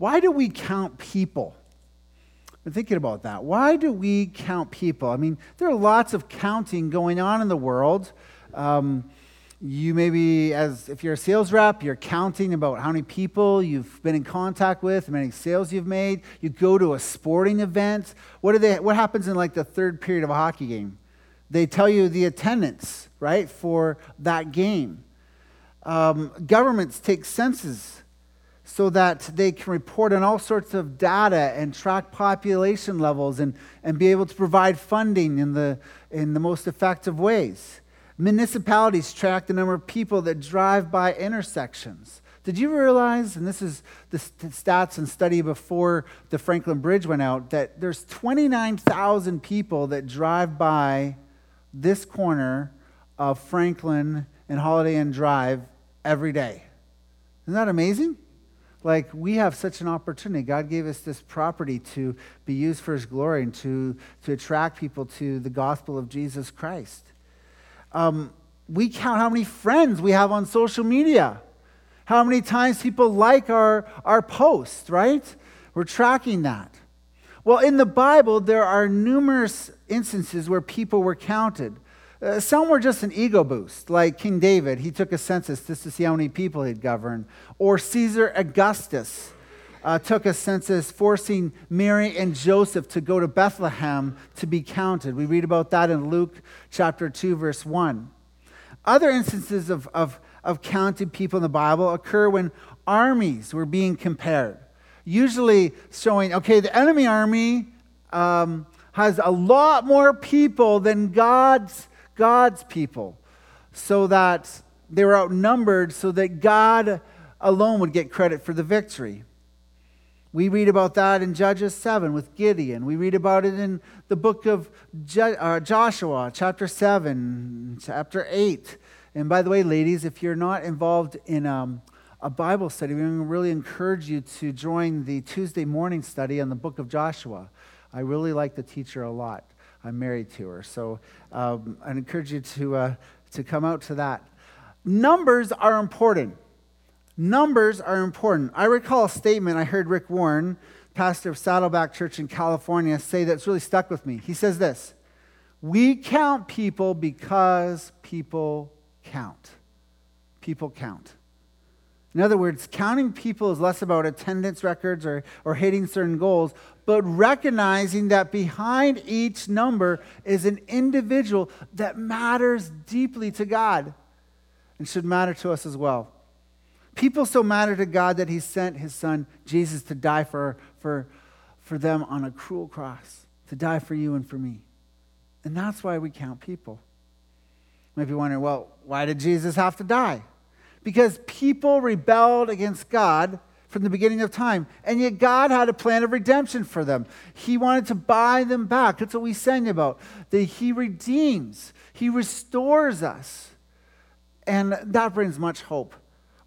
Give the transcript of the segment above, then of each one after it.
why do we count people? I've thinking about that. Why do we count people? I mean, there are lots of counting going on in the world. Um, you maybe, as if you're a sales rep, you're counting about how many people you've been in contact with, how many sales you've made. You go to a sporting event. What, do they, what happens in like the third period of a hockey game? They tell you the attendance, right, for that game. Um, governments take census so that they can report on all sorts of data and track population levels and, and be able to provide funding in the, in the most effective ways. Municipalities track the number of people that drive by intersections. Did you realize, and this is the stats and study before the Franklin Bridge went out, that there's 29,000 people that drive by this corner of Franklin and Holiday Inn Drive every day? Isn't that amazing? Like, we have such an opportunity. God gave us this property to be used for His glory and to, to attract people to the gospel of Jesus Christ. Um, we count how many friends we have on social media, how many times people like our, our posts, right? We're tracking that. Well, in the Bible, there are numerous instances where people were counted. Uh, some were just an ego boost, like King David. He took a census just to see how many people he'd govern. Or Caesar Augustus uh, took a census forcing Mary and Joseph to go to Bethlehem to be counted. We read about that in Luke chapter 2, verse 1. Other instances of, of, of counted people in the Bible occur when armies were being compared, usually showing, okay, the enemy army um, has a lot more people than God's, God's people, so that they were outnumbered, so that God alone would get credit for the victory. We read about that in Judges 7 with Gideon. We read about it in the book of uh, Joshua, chapter 7, chapter 8. And by the way, ladies, if you're not involved in um, a Bible study, we really encourage you to join the Tuesday morning study on the book of Joshua. I really like the teacher a lot. I'm married to her. So um, I encourage you to, uh, to come out to that. Numbers are important. Numbers are important. I recall a statement I heard Rick Warren, pastor of Saddleback Church in California, say that's really stuck with me. He says this We count people because people count. People count. In other words, counting people is less about attendance records or, or hitting certain goals, but recognizing that behind each number is an individual that matters deeply to God and should matter to us as well. People so matter to God that He sent His Son, Jesus, to die for, for, for them on a cruel cross, to die for you and for me. And that's why we count people. You might be wondering, well, why did Jesus have to die? Because people rebelled against God from the beginning of time. And yet God had a plan of redemption for them. He wanted to buy them back. That's what we sang about. That He redeems, He restores us. And that brings much hope.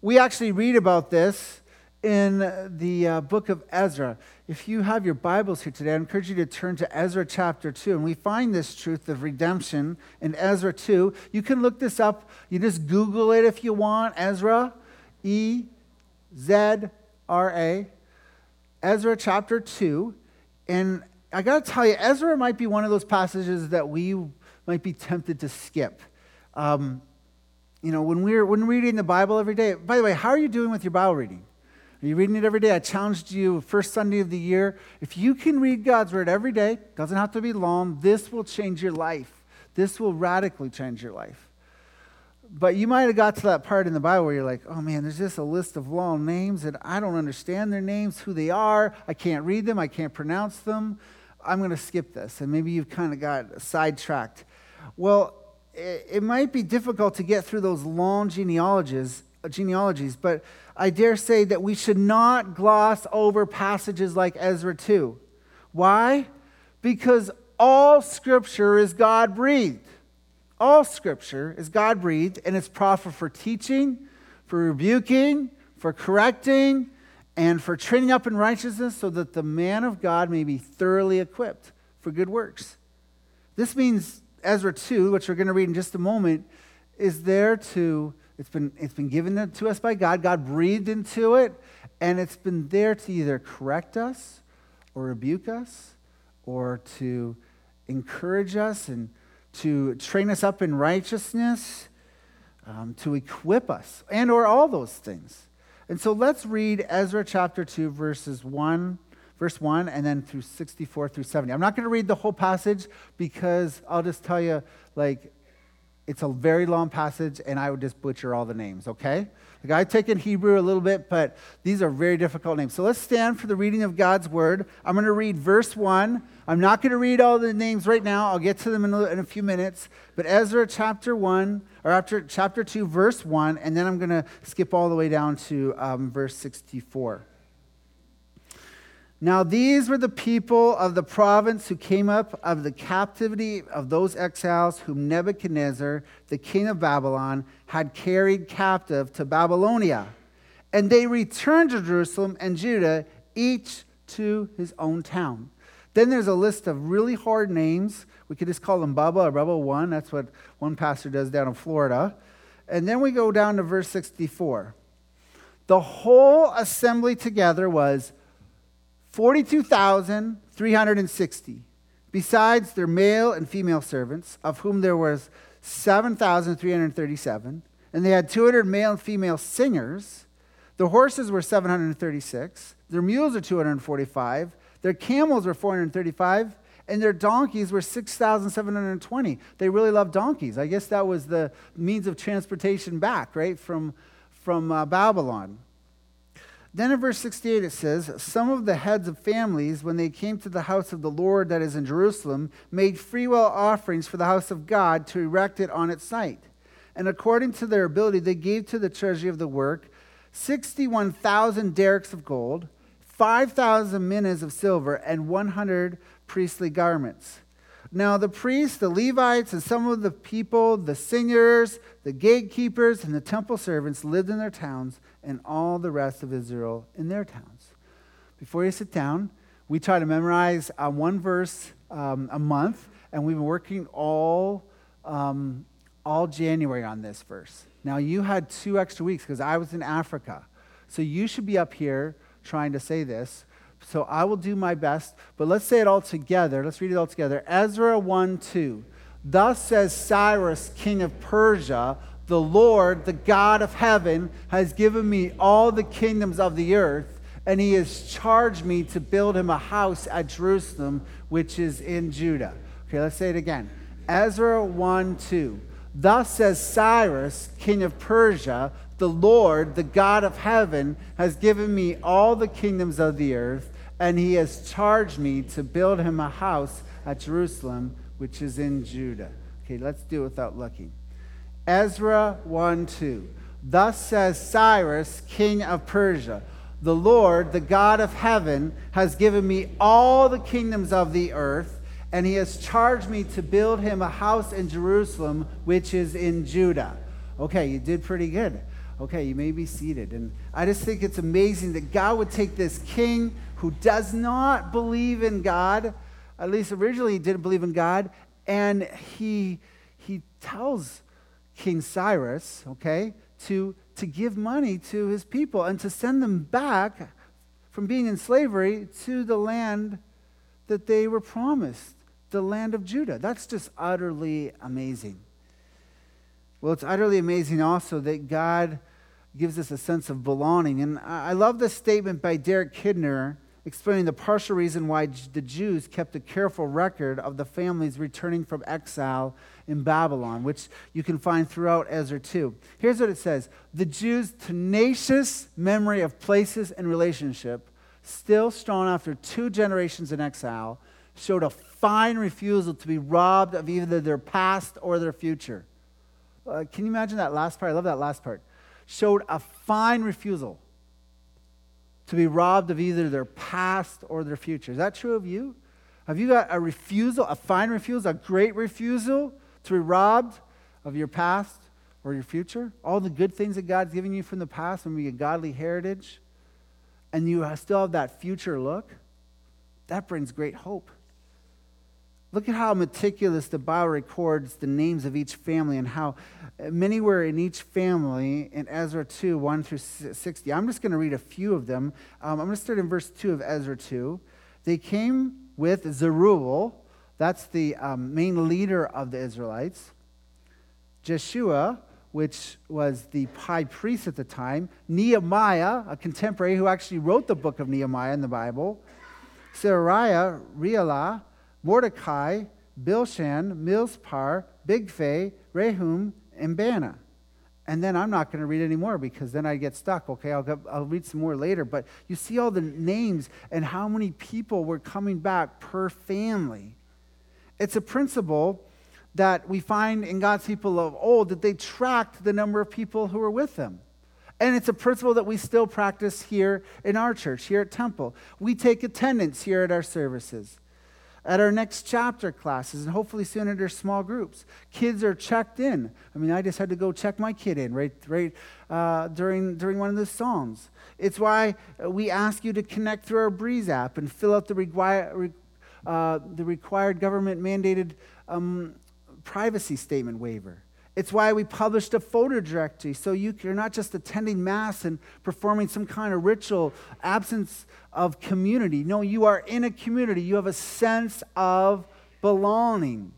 We actually read about this in the uh, book of Ezra. If you have your Bibles here today, I encourage you to turn to Ezra chapter 2. And we find this truth of redemption in Ezra 2. You can look this up. You just Google it if you want. Ezra, E Z R A. Ezra chapter 2. And I got to tell you, Ezra might be one of those passages that we might be tempted to skip. Um, you know, when we're, when we're reading the Bible every day, by the way, how are you doing with your Bible reading? Are you reading it every day? I challenged you first Sunday of the year. If you can read God's word every day, doesn't have to be long, this will change your life. This will radically change your life. But you might have got to that part in the Bible where you're like, oh man, there's just a list of long names and I don't understand their names, who they are. I can't read them, I can't pronounce them. I'm going to skip this. And maybe you've kind of got sidetracked. Well, it might be difficult to get through those long genealogies, genealogies, but I dare say that we should not gloss over passages like Ezra 2. Why? Because all scripture is God breathed. All scripture is God breathed, and it's proper for teaching, for rebuking, for correcting, and for training up in righteousness so that the man of God may be thoroughly equipped for good works. This means Ezra 2, which we're going to read in just a moment, is there to, it's been, it's been given to us by God. God breathed into it, And it's been there to either correct us or rebuke us or to encourage us and to train us up in righteousness, um, to equip us, and or all those things. And so let's read Ezra chapter 2, verses 1, verse 1, and then through 64 through 70. I'm not going to read the whole passage because I'll just tell you, like, it's a very long passage, and I would just butcher all the names, okay? Like I take in Hebrew a little bit, but these are very difficult names. So let's stand for the reading of God's word. I'm going to read verse 1. I'm not going to read all the names right now. I'll get to them in a, in a few minutes. But Ezra chapter 1, or after chapter 2, verse 1, and then I'm going to skip all the way down to um, verse 64. Now, these were the people of the province who came up of the captivity of those exiles whom Nebuchadnezzar, the king of Babylon, had carried captive to Babylonia. And they returned to Jerusalem and Judah, each to his own town. Then there's a list of really hard names. We could just call them Bubba or Bubba 1. That's what one pastor does down in Florida. And then we go down to verse 64. The whole assembly together was 42,360, besides their male and female servants, of whom there was 7,337, and they had 200 male and female singers. The horses were 736, their mules are 245, their camels were 435, and their donkeys were 6,720. They really loved donkeys. I guess that was the means of transportation back, right, from, from uh, Babylon. Then in verse 68 it says, Some of the heads of families, when they came to the house of the Lord that is in Jerusalem, made freewill offerings for the house of God to erect it on its site. And according to their ability, they gave to the treasury of the work 61,000 darics of gold, 5,000 minas of silver, and 100 priestly garments. Now, the priests, the Levites, and some of the people, the singers, the gatekeepers, and the temple servants lived in their towns and all the rest of Israel in their towns. Before you sit down, we try to memorize uh, one verse um, a month, and we've been working all, um, all January on this verse. Now, you had two extra weeks because I was in Africa. So you should be up here trying to say this. So I will do my best, but let's say it all together. Let's read it all together. Ezra 1 2. Thus says Cyrus, king of Persia, the Lord, the God of heaven, has given me all the kingdoms of the earth, and he has charged me to build him a house at Jerusalem, which is in Judah. Okay, let's say it again. Ezra 1 2. Thus says Cyrus, king of Persia, the Lord, the God of heaven, has given me all the kingdoms of the earth, and he has charged me to build him a house at Jerusalem, which is in Judah. Okay, let's do it without looking. Ezra 1 2. Thus says Cyrus, king of Persia The Lord, the God of heaven, has given me all the kingdoms of the earth, and he has charged me to build him a house in Jerusalem, which is in Judah. Okay, you did pretty good. Okay, you may be seated. And I just think it's amazing that God would take this king who does not believe in God, at least originally he didn't believe in God, and he, he tells King Cyrus, okay, to, to give money to his people and to send them back from being in slavery to the land that they were promised, the land of Judah. That's just utterly amazing. Well, it's utterly amazing also that God gives us a sense of belonging. And I love this statement by Derek Kidner explaining the partial reason why the Jews kept a careful record of the families returning from exile in Babylon, which you can find throughout Ezra 2. Here's what it says The Jews' tenacious memory of places and relationship, still strong after two generations in exile, showed a fine refusal to be robbed of either their past or their future. Uh, can you imagine that last part? I love that last part. Showed a fine refusal to be robbed of either their past or their future. Is that true of you? Have you got a refusal, a fine refusal, a great refusal to be robbed of your past or your future? All the good things that God's given you from the past and be a godly heritage, and you still have that future look? That brings great hope. Look at how meticulous the Bible records the names of each family and how many were in each family in Ezra 2, 1 through 60. I'm just going to read a few of them. Um, I'm going to start in verse 2 of Ezra 2. They came with Zerubbabel, that's the um, main leader of the Israelites, Jeshua, which was the high priest at the time, Nehemiah, a contemporary who actually wrote the book of Nehemiah in the Bible, Seraiah, Reelah, Mordecai, Bilshan, Milspar, Bigvai, Rehum, and Bana. And then I'm not going to read anymore because then I get stuck. Okay, I'll, I'll read some more later. But you see all the names and how many people were coming back per family. It's a principle that we find in God's people of old that they tracked the number of people who were with them. And it's a principle that we still practice here in our church, here at Temple. We take attendance here at our services at our next chapter classes and hopefully soon at our small groups. Kids are checked in. I mean, I just had to go check my kid in right, right uh, during, during one of the Psalms. It's why we ask you to connect through our Breeze app and fill out the, require, uh, the required government mandated um, privacy statement waiver. It's why we published a photo directory so you, you're not just attending Mass and performing some kind of ritual, absence of community. No, you are in a community. You have a sense of belonging.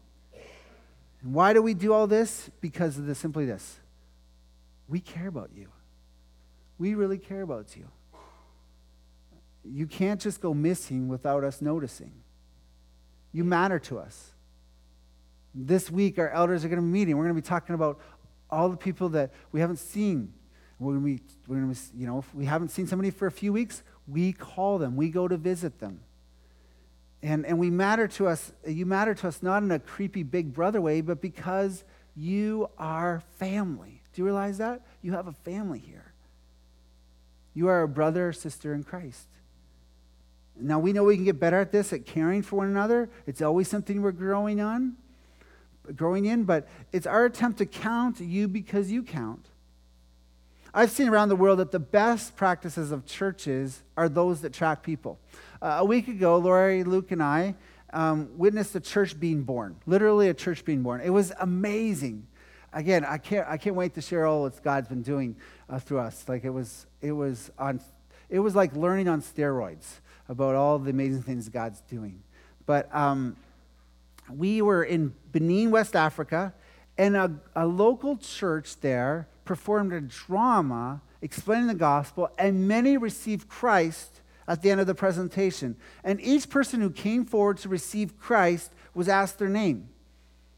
And why do we do all this? Because of the, simply this we care about you. We really care about you. You can't just go missing without us noticing. You matter to us. This week, our elders are going to be meeting. We're going to be talking about all the people that we haven't seen. We're going to be, we're going to you know, if we haven't seen somebody for a few weeks, we call them, we go to visit them. And, and we matter to us, you matter to us not in a creepy big brother way, but because you are family. Do you realize that? You have a family here. You are a brother or sister in Christ. Now, we know we can get better at this, at caring for one another. It's always something we're growing on growing in, but it's our attempt to count you because you count. I've seen around the world that the best practices of churches are those that track people. Uh, a week ago, Lori, Luke, and I um, witnessed a church being born, literally a church being born. It was amazing. Again, I can't, I can't wait to share all that God's been doing uh, through us. Like it was, it was on, it was like learning on steroids about all the amazing things God's doing. But um, we were in Benin, West Africa, and a, a local church there performed a drama explaining the gospel, and many received Christ at the end of the presentation. And each person who came forward to receive Christ was asked their name.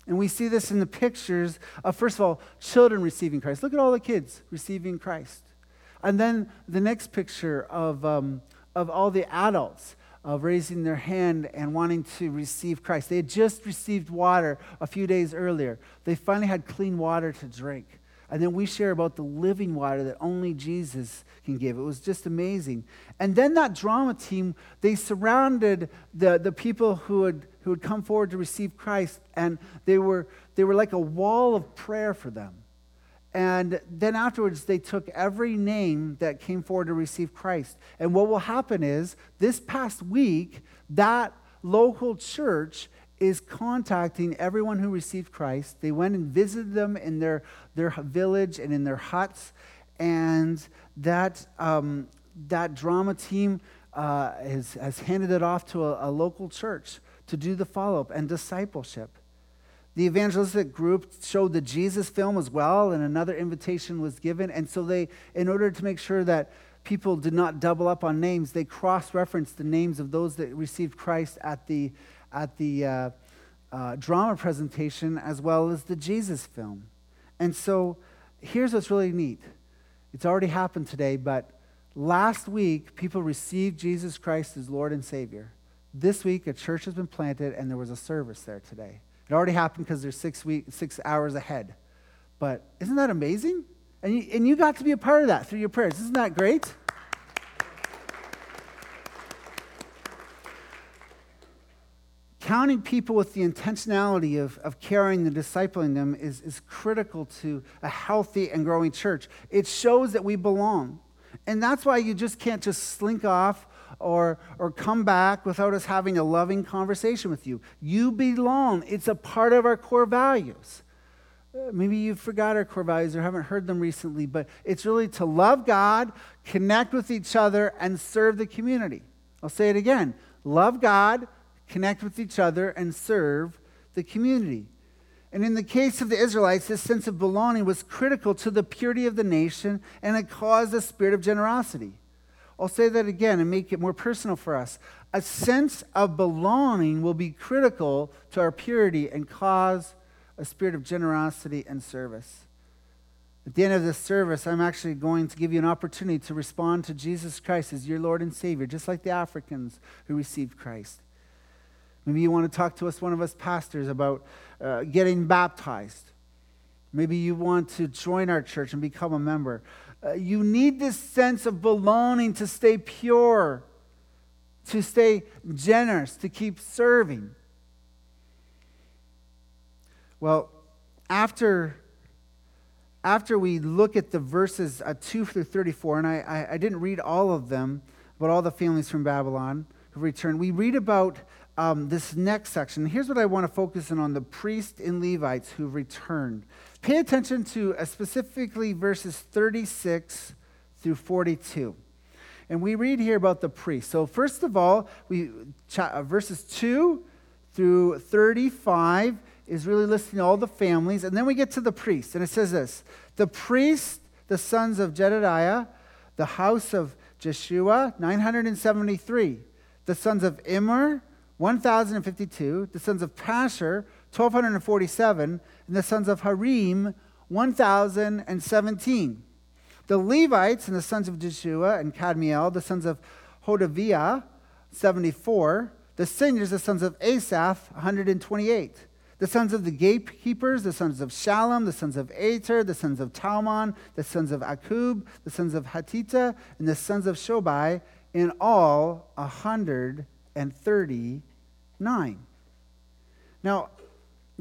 And we see this in the pictures of, first of all, children receiving Christ. Look at all the kids receiving Christ. And then the next picture of, um, of all the adults of raising their hand and wanting to receive Christ. They had just received water a few days earlier. They finally had clean water to drink. And then we share about the living water that only Jesus can give. It was just amazing. And then that drama team, they surrounded the, the people who had, who had come forward to receive Christ, and they were, they were like a wall of prayer for them. And then afterwards, they took every name that came forward to receive Christ. And what will happen is, this past week, that local church is contacting everyone who received Christ. They went and visited them in their, their village and in their huts. And that, um, that drama team uh, has, has handed it off to a, a local church to do the follow up and discipleship. The evangelistic group showed the Jesus film as well, and another invitation was given. And so they, in order to make sure that people did not double up on names, they cross-referenced the names of those that received Christ at the, at the uh, uh, drama presentation as well as the Jesus film. And so here's what's really neat. It's already happened today, but last week, people received Jesus Christ as Lord and Savior. This week, a church has been planted, and there was a service there today. It already happened because they're six, week, six hours ahead. But isn't that amazing? And you, and you got to be a part of that through your prayers. Isn't that great? Counting people with the intentionality of, of caring and discipling them is, is critical to a healthy and growing church. It shows that we belong. And that's why you just can't just slink off or, or come back without us having a loving conversation with you. You belong, it's a part of our core values. Uh, maybe you forgot our core values or haven't heard them recently, but it's really to love God, connect with each other, and serve the community. I'll say it again love God, connect with each other, and serve the community. And in the case of the Israelites, this sense of belonging was critical to the purity of the nation and it caused a spirit of generosity. I'll say that again and make it more personal for us. A sense of belonging will be critical to our purity and cause a spirit of generosity and service. At the end of this service, I'm actually going to give you an opportunity to respond to Jesus Christ as your Lord and Savior, just like the Africans who received Christ. Maybe you want to talk to us, one of us pastors, about uh, getting baptized. Maybe you want to join our church and become a member. Uh, you need this sense of belonging to stay pure, to stay generous, to keep serving. Well, after, after we look at the verses uh, 2 through 34, and I, I, I, didn't read all of them, but all the families from Babylon who returned, we read about um, this next section. Here's what I want to focus in on the priests and Levites who returned. Pay attention to uh, specifically verses 36 through 42. And we read here about the priests. So, first of all, we, uh, verses 2 through 35 is really listing all the families. And then we get to the priests. And it says this The priests, the sons of Jedediah, the house of Jeshua, 973. The sons of Immer, 1,052. The sons of Pashur, 1,247. And the sons of Harim, 1,017. The Levites and the sons of Jeshua and Kadmiel, the sons of Hodaviah, 74. The singers, the sons of Asaph, 128. The sons of the gatekeepers, the sons of Shallum, the sons of Ater, the sons of Talmon, the sons of Akkub, the sons of Hatita, and the sons of Shobai, in all 139. Now,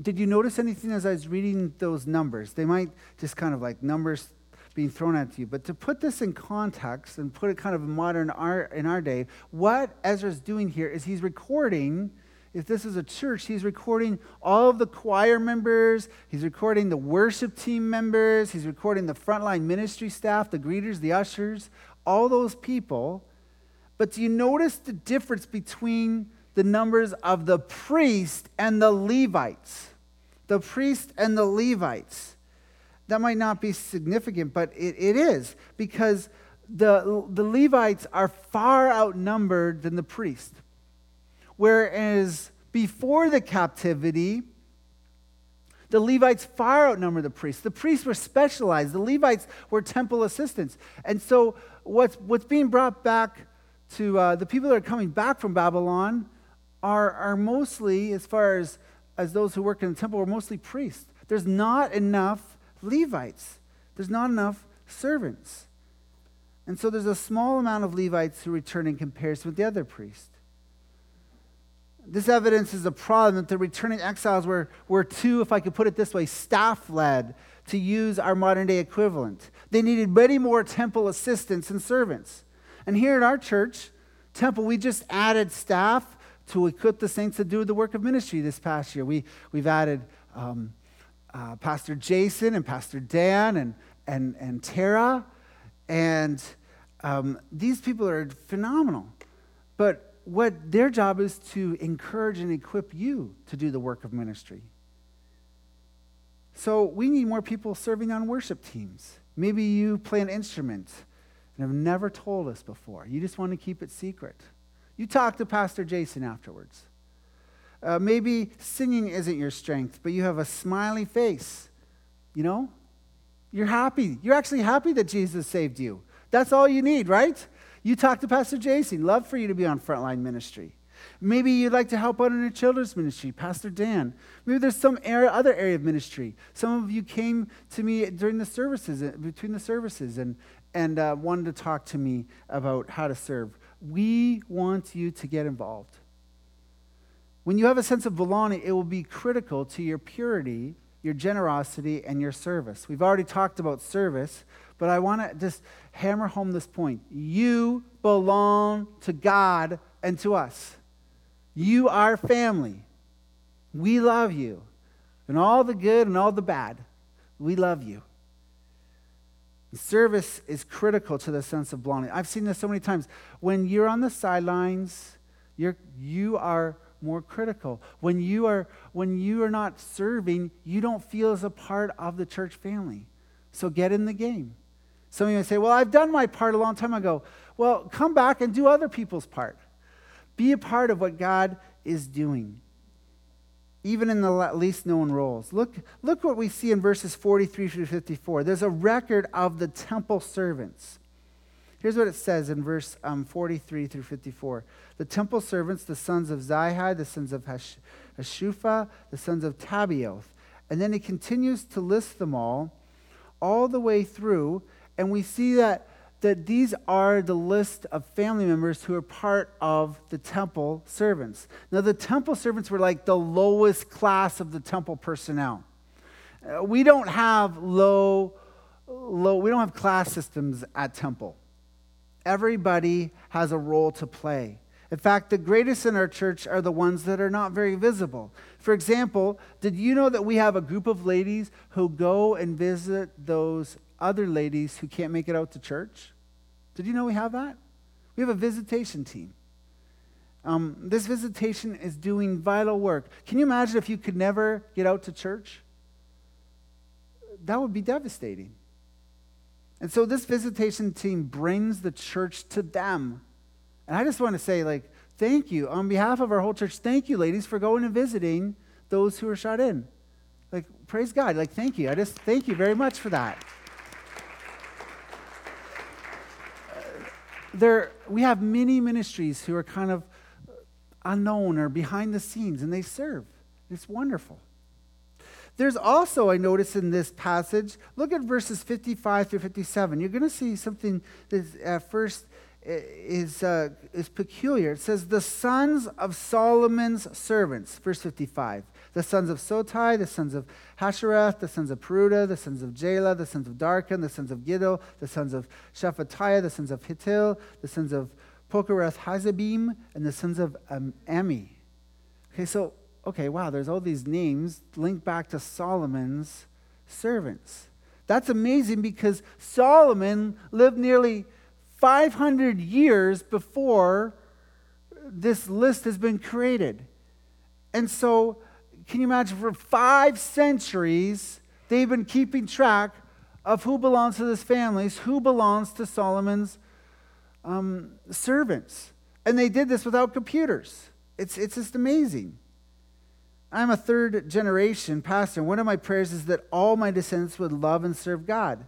did you notice anything as I was reading those numbers? They might just kind of like numbers being thrown at you. But to put this in context and put it kind of in modern art in our day, what Ezra's doing here is he's recording if this is a church, he's recording all of the choir members, he's recording the worship team members, he's recording the frontline ministry staff, the greeters, the ushers, all those people. But do you notice the difference between the numbers of the priest and the Levites? The priest and the Levites. That might not be significant, but it, it is because the, the Levites are far outnumbered than the priest. Whereas before the captivity, the Levites far outnumbered the priests. The priests were specialized. The Levites were temple assistants. And so, what's, what's being brought back to uh, the people that are coming back from Babylon are, are mostly, as far as, as those who work in the temple, are mostly priests. There's not enough Levites, there's not enough servants. And so, there's a small amount of Levites who return in comparison with the other priests. This evidence is a problem that the returning exiles were, were too, if I could put it this way, staff led to use our modern day equivalent. They needed many more temple assistants and servants. And here at our church, temple, we just added staff to equip the saints to do the work of ministry this past year. We, we've added um, uh, Pastor Jason and Pastor Dan and, and, and Tara. And um, these people are phenomenal. But what their job is to encourage and equip you to do the work of ministry. So we need more people serving on worship teams. Maybe you play an instrument and have never told us before. You just want to keep it secret. You talk to Pastor Jason afterwards. Uh, maybe singing isn't your strength, but you have a smiley face. You know? You're happy. You're actually happy that Jesus saved you. That's all you need, right? You talk to Pastor Jason. Love for you to be on frontline ministry. Maybe you'd like to help out in a children's ministry, Pastor Dan. Maybe there's some area, other area of ministry. Some of you came to me during the services, uh, between the services, and, and uh, wanted to talk to me about how to serve. We want you to get involved. When you have a sense of belonging, it will be critical to your purity, your generosity, and your service. We've already talked about service, but I want to just hammer home this point. You belong to God and to us. You are family. We love you. And all the good and all the bad, we love you. Service is critical to the sense of belonging. I've seen this so many times. When you're on the sidelines, you're, you are more critical. When you are when you are not serving, you don't feel as a part of the church family. So get in the game. Some of you may say, "Well, I've done my part a long time ago." Well, come back and do other people's part. Be a part of what God is doing. Even in the least known roles. Look, look what we see in verses 43 through 54. There's a record of the temple servants. Here's what it says in verse um, 43 through 54. The temple servants, the sons of Zihai, the sons of Hash- the sons of Tabioth. And then he continues to list them all, all the way through. And we see that, that these are the list of family members who are part of the temple servants. Now, the temple servants were like the lowest class of the temple personnel. Uh, we don't have low, low, we don't have class systems at temple. Everybody has a role to play. In fact, the greatest in our church are the ones that are not very visible. For example, did you know that we have a group of ladies who go and visit those other ladies who can't make it out to church? Did you know we have that? We have a visitation team. Um, this visitation is doing vital work. Can you imagine if you could never get out to church? That would be devastating. And so this visitation team brings the church to them. And I just want to say, like, thank you. On behalf of our whole church, thank you, ladies, for going and visiting those who are shut in. Like, praise God. Like, thank you. I just thank you very much for that. There, we have many ministries who are kind of unknown or behind the scenes, and they serve. It's wonderful. There's also, I notice in this passage, look at verses 55 through 57. You're going to see something that at first is, uh, is peculiar. It says, The sons of Solomon's servants, verse 55. The sons of Sotai, the sons of Hashereth, the sons of Peruda, the sons of Jala, the sons of Darkon, the sons of Giddo, the sons of Shephatiah, the sons of Hittil, the sons of Pokereth Hazabim, and the sons of um, Ami. Okay, so okay, wow, there's all these names linked back to Solomon's servants. That's amazing because Solomon lived nearly 500 years before this list has been created. And so, can you imagine for five centuries, they've been keeping track of who belongs to this families, who belongs to Solomon's um, servants. And they did this without computers. It's, it's just amazing. I'm a third generation pastor. One of my prayers is that all my descendants would love and serve God.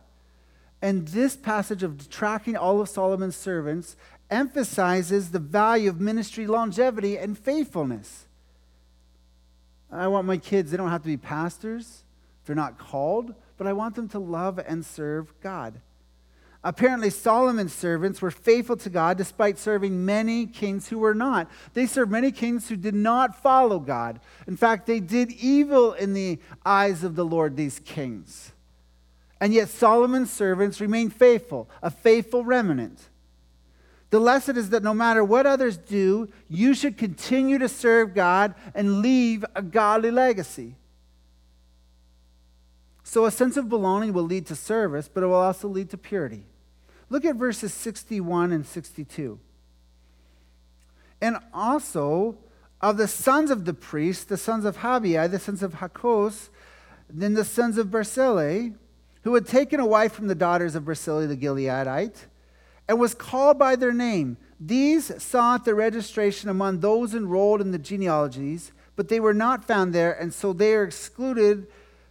And this passage of tracking all of Solomon's servants emphasizes the value of ministry longevity and faithfulness. I want my kids, they don't have to be pastors, they're not called, but I want them to love and serve God. Apparently, Solomon's servants were faithful to God despite serving many kings who were not. They served many kings who did not follow God. In fact, they did evil in the eyes of the Lord, these kings. And yet, Solomon's servants remained faithful, a faithful remnant. The lesson is that no matter what others do, you should continue to serve God and leave a godly legacy. So, a sense of belonging will lead to service, but it will also lead to purity. Look at verses 61 and 62. And also, of the sons of the priests, the sons of Habiah, the sons of Hakos, then the sons of Barzillai, who had taken a wife from the daughters of Barzillai the Gileadite, and was called by their name. These sought the registration among those enrolled in the genealogies, but they were not found there, and so they are excluded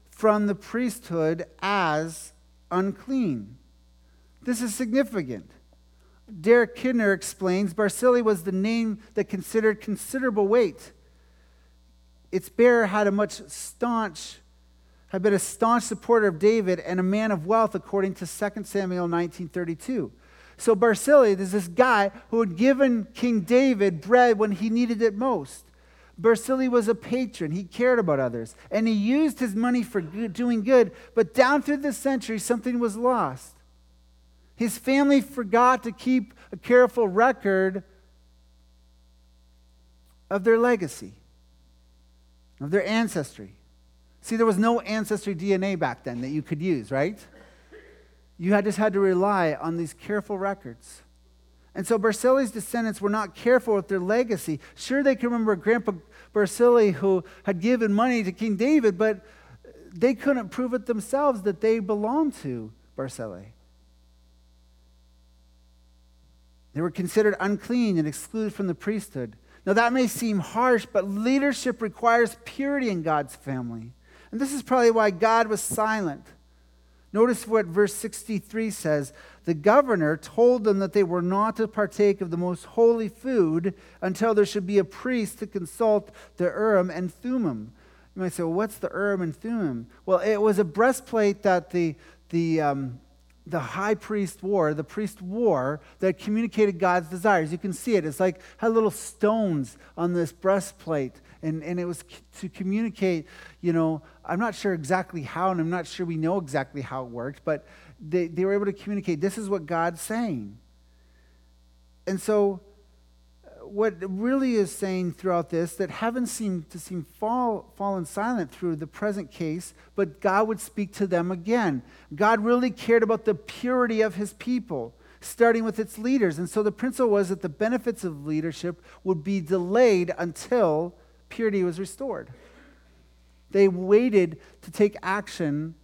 from the priesthood as unclean. This is significant. Derek Kidner explains Barzillai was the name that considered considerable weight. Its bearer had a much staunch, had been a staunch supporter of David and a man of wealth, according to 2 Samuel 1932. So Barzillai is this guy who had given King David bread when he needed it most. Barzillai was a patron. He cared about others. And he used his money for doing good. But down through the centuries, something was lost. His family forgot to keep a careful record of their legacy, of their ancestry. See, there was no ancestry DNA back then that you could use, right? You had just had to rely on these careful records. And so Barzillai's descendants were not careful with their legacy. Sure, they can remember Grandpa Barzillai who had given money to King David, but they couldn't prove it themselves that they belonged to Barzillai. They were considered unclean and excluded from the priesthood. Now, that may seem harsh, but leadership requires purity in God's family. And this is probably why God was silent. Notice what verse 63 says. The governor told them that they were not to partake of the most holy food until there should be a priest to consult the Urim and Thummim. You might say, well, what's the Urim and Thummim? Well, it was a breastplate that the, the, um, the high priest wore, the priest wore, that communicated God's desires. You can see it. It's like had little stones on this breastplate. And, and it was to communicate, you know, I'm not sure exactly how, and I'm not sure we know exactly how it worked, but they, they were able to communicate this is what God's saying. And so uh, what really is saying throughout this that heaven seemed to seem fall, fallen silent through the present case, but God would speak to them again. God really cared about the purity of his people, starting with its leaders. And so the principle was that the benefits of leadership would be delayed until purity was restored. They waited to take action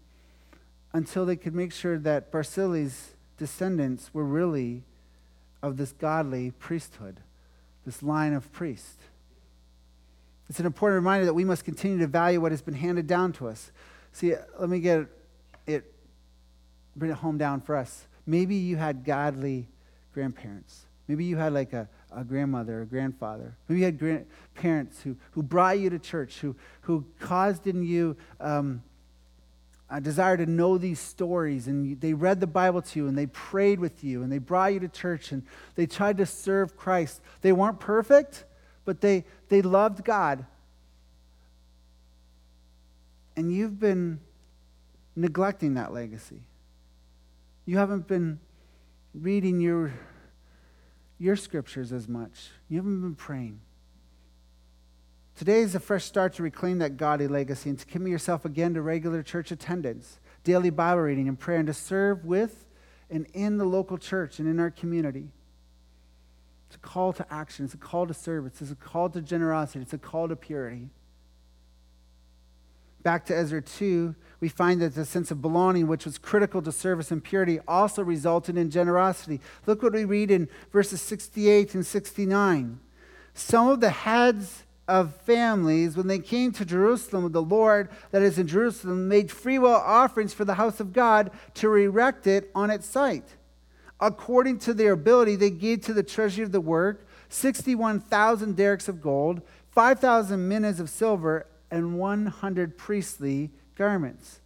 until they could make sure that Barzillai's descendants were really of this godly priesthood this line of priest. It's an important reminder that we must continue to value what has been handed down to us. See, let me get it, bring it home down for us. Maybe you had godly grandparents. Maybe you had like a, a grandmother, a grandfather. Maybe you had grandparents who, who brought you to church, who, who caused in you um, a desire to know these stories. And they read the Bible to you and they prayed with you and they brought you to church and they tried to serve Christ. They weren't perfect, but they, they loved God. And you've been neglecting that legacy. You haven't been reading your, your scriptures as much. You haven't been praying. Today is a fresh start to reclaim that godly legacy and to commit yourself again to regular church attendance, daily Bible reading, and prayer, and to serve with and in the local church and in our community. It's a call to action, it's a call to service, it's a call to generosity, it's a call to purity. Back to Ezra 2, we find that the sense of belonging, which was critical to service and purity, also resulted in generosity. Look what we read in verses 68 and 69. Some of the heads of families, when they came to Jerusalem, with the Lord that is in Jerusalem made freewill offerings for the house of God to erect it on its site. According to their ability, they gave to the treasury of the work 61,000 darics of gold, 5,000 minas of silver, and 100 priestly garments.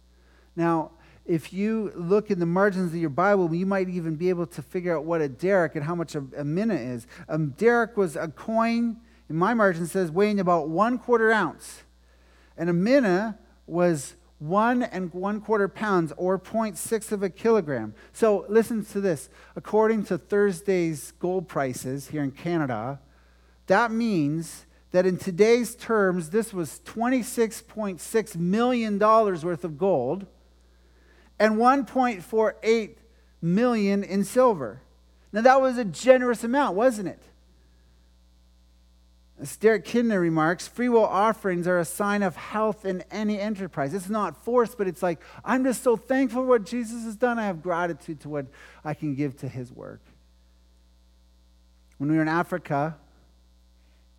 Now, if you look in the margins of your Bible, you might even be able to figure out what a daric and how much a, a mina is. A daric was a coin in my margin says weighing about one quarter ounce. And a mina was one and one quarter pounds or 0.6 of a kilogram. So listen to this. According to Thursday's gold prices here in Canada, that means that in today's terms, this was $26.6 million worth of gold and 1.48 million in silver. Now that was a generous amount, wasn't it? As Derek Kidner remarks, free will offerings are a sign of health in any enterprise. It's not forced, but it's like, I'm just so thankful for what Jesus has done. I have gratitude to what I can give to his work. When we were in Africa,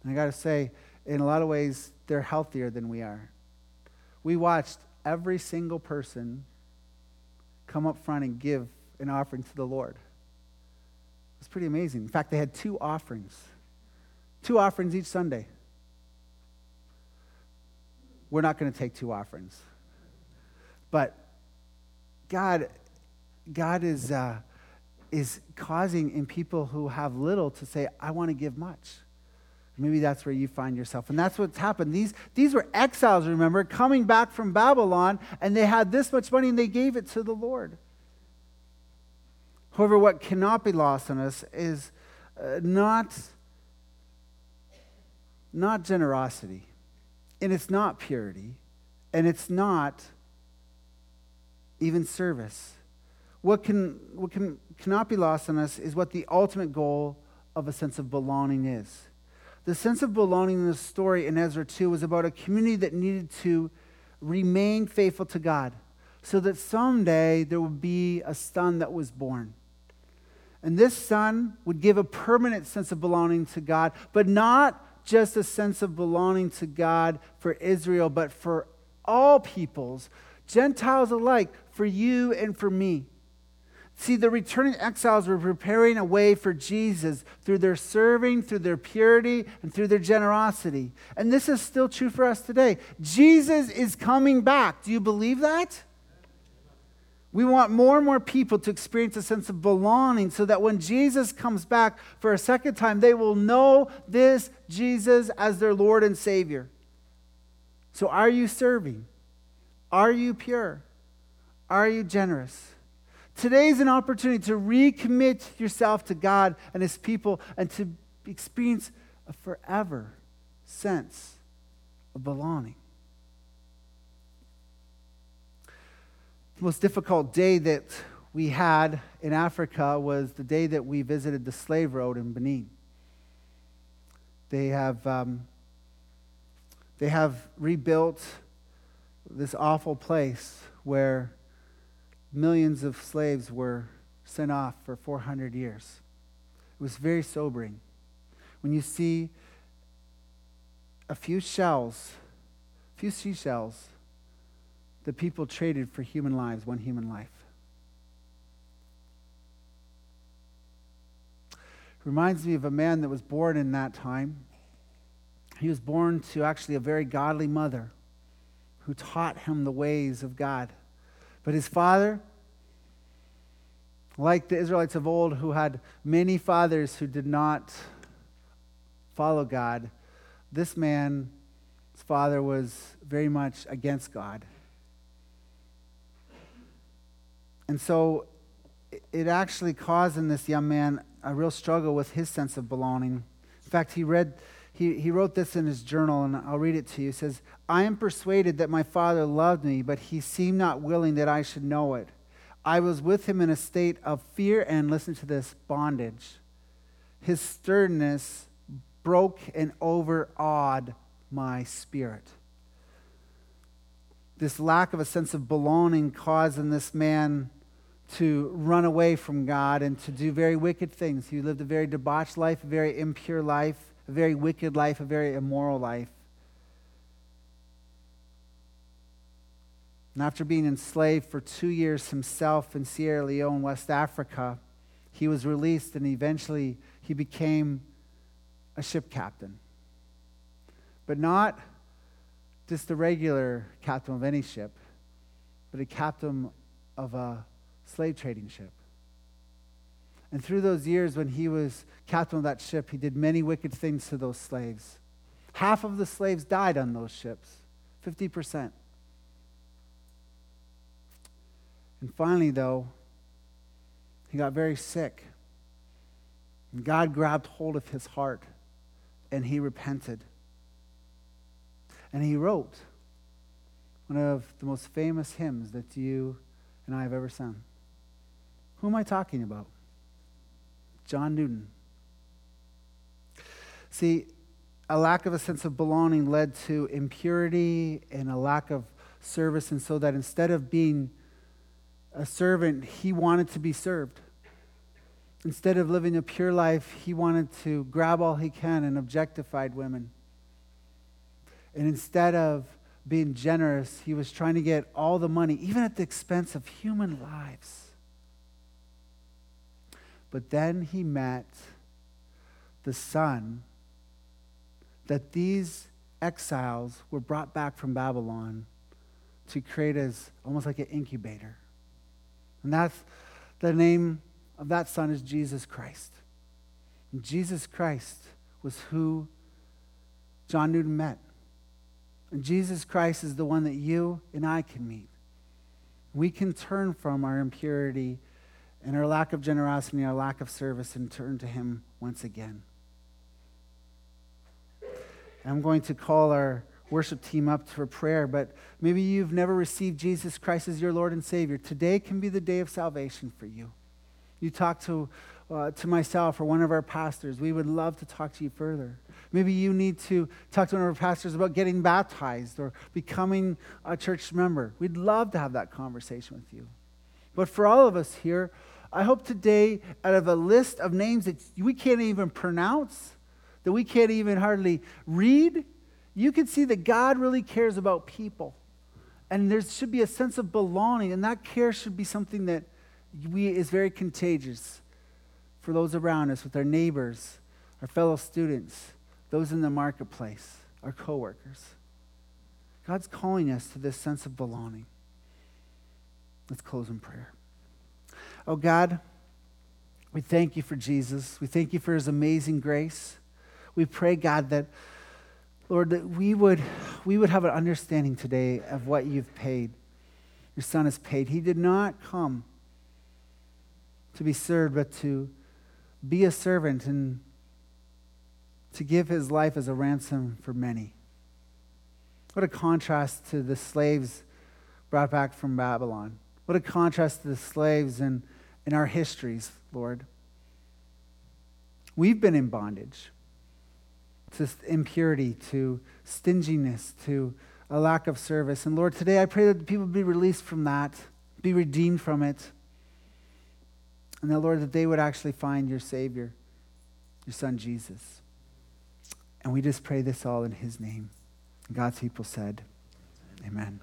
I got to say, in a lot of ways, they're healthier than we are. We watched every single person come up front and give an offering to the Lord. It's pretty amazing. In fact, they had two offerings Two offerings each Sunday. We're not going to take two offerings. But God, God is, uh, is causing in people who have little to say, I want to give much. Maybe that's where you find yourself. And that's what's happened. These, these were exiles, remember, coming back from Babylon, and they had this much money and they gave it to the Lord. However, what cannot be lost on us is uh, not, not generosity, and it's not purity, and it's not even service. What, can, what can, cannot be lost on us is what the ultimate goal of a sense of belonging is. The sense of belonging in the story in Ezra 2 was about a community that needed to remain faithful to God so that someday there would be a son that was born. And this son would give a permanent sense of belonging to God, but not just a sense of belonging to God for Israel, but for all peoples, Gentiles alike, for you and for me. See, the returning exiles were preparing a way for Jesus through their serving, through their purity, and through their generosity. And this is still true for us today. Jesus is coming back. Do you believe that? We want more and more people to experience a sense of belonging so that when Jesus comes back for a second time, they will know this Jesus as their Lord and Savior. So, are you serving? Are you pure? Are you generous? Today is an opportunity to recommit yourself to God and His people and to experience a forever sense of belonging. The most difficult day that we had in Africa was the day that we visited the slave road in Benin. They have, um, they have rebuilt this awful place where millions of slaves were sent off for 400 years. It was very sobering. When you see a few shells, a few seashells the people traded for human lives, one human life. Reminds me of a man that was born in that time. He was born to actually a very godly mother who taught him the ways of God. But his father, like the Israelites of old who had many fathers who did not follow God, this man's father was very much against God. And so it actually caused in this young man a real struggle with his sense of belonging. In fact, he read he, he wrote this in his journal, and I'll read it to you. He says, I am persuaded that my father loved me, but he seemed not willing that I should know it. I was with him in a state of fear and, listen to this, bondage. His sternness broke and overawed my spirit. This lack of a sense of belonging caused in this man to run away from God and to do very wicked things. He lived a very debauched life, a very impure life, a very wicked life, a very immoral life. And after being enslaved for two years himself in Sierra Leone, West Africa, he was released and eventually he became a ship captain. But not just a regular captain of any ship, but a captain of a slave trading ship. And through those years when he was captain of that ship, he did many wicked things to those slaves. Half of the slaves died on those ships, 50%. And finally, though, he got very sick. And God grabbed hold of his heart and he repented. And he wrote one of the most famous hymns that you and I have ever sung. Who am I talking about? John Newton. See, a lack of a sense of belonging led to impurity and a lack of service, and so that instead of being a servant, he wanted to be served. Instead of living a pure life, he wanted to grab all he can and objectified women. And instead of being generous, he was trying to get all the money, even at the expense of human lives. But then he met the son that these exiles were brought back from Babylon to create as almost like an incubator. And that's the name of that son is Jesus Christ. And Jesus Christ was who John Newton met. And Jesus Christ is the one that you and I can meet. We can turn from our impurity and our lack of generosity, our lack of service, and turn to Him once again. I'm going to call our worship team up for prayer, but maybe you've never received Jesus Christ as your Lord and Savior. Today can be the day of salvation for you. You talk to, uh, to myself or one of our pastors. We would love to talk to you further. Maybe you need to talk to one of our pastors about getting baptized or becoming a church member. We'd love to have that conversation with you. But for all of us here, I hope today, out of a list of names that we can't even pronounce, that we can't even hardly read, you can see that God really cares about people. And there should be a sense of belonging, and that care should be something that we, is very contagious for those around us, with our neighbors, our fellow students, those in the marketplace, our coworkers. God's calling us to this sense of belonging. Let's close in prayer. Oh God, we thank you for Jesus. We thank you for his amazing grace. We pray, God, that, Lord, that we would, we would have an understanding today of what you've paid. Your son has paid. He did not come to be served, but to be a servant and to give his life as a ransom for many. What a contrast to the slaves brought back from Babylon. What a contrast to the slaves in, in our histories, Lord. We've been in bondage to impurity, to stinginess, to a lack of service. And Lord, today I pray that people be released from that, be redeemed from it. And that, Lord, that they would actually find your Savior, your Son Jesus. And we just pray this all in His name. God's people said, Amen.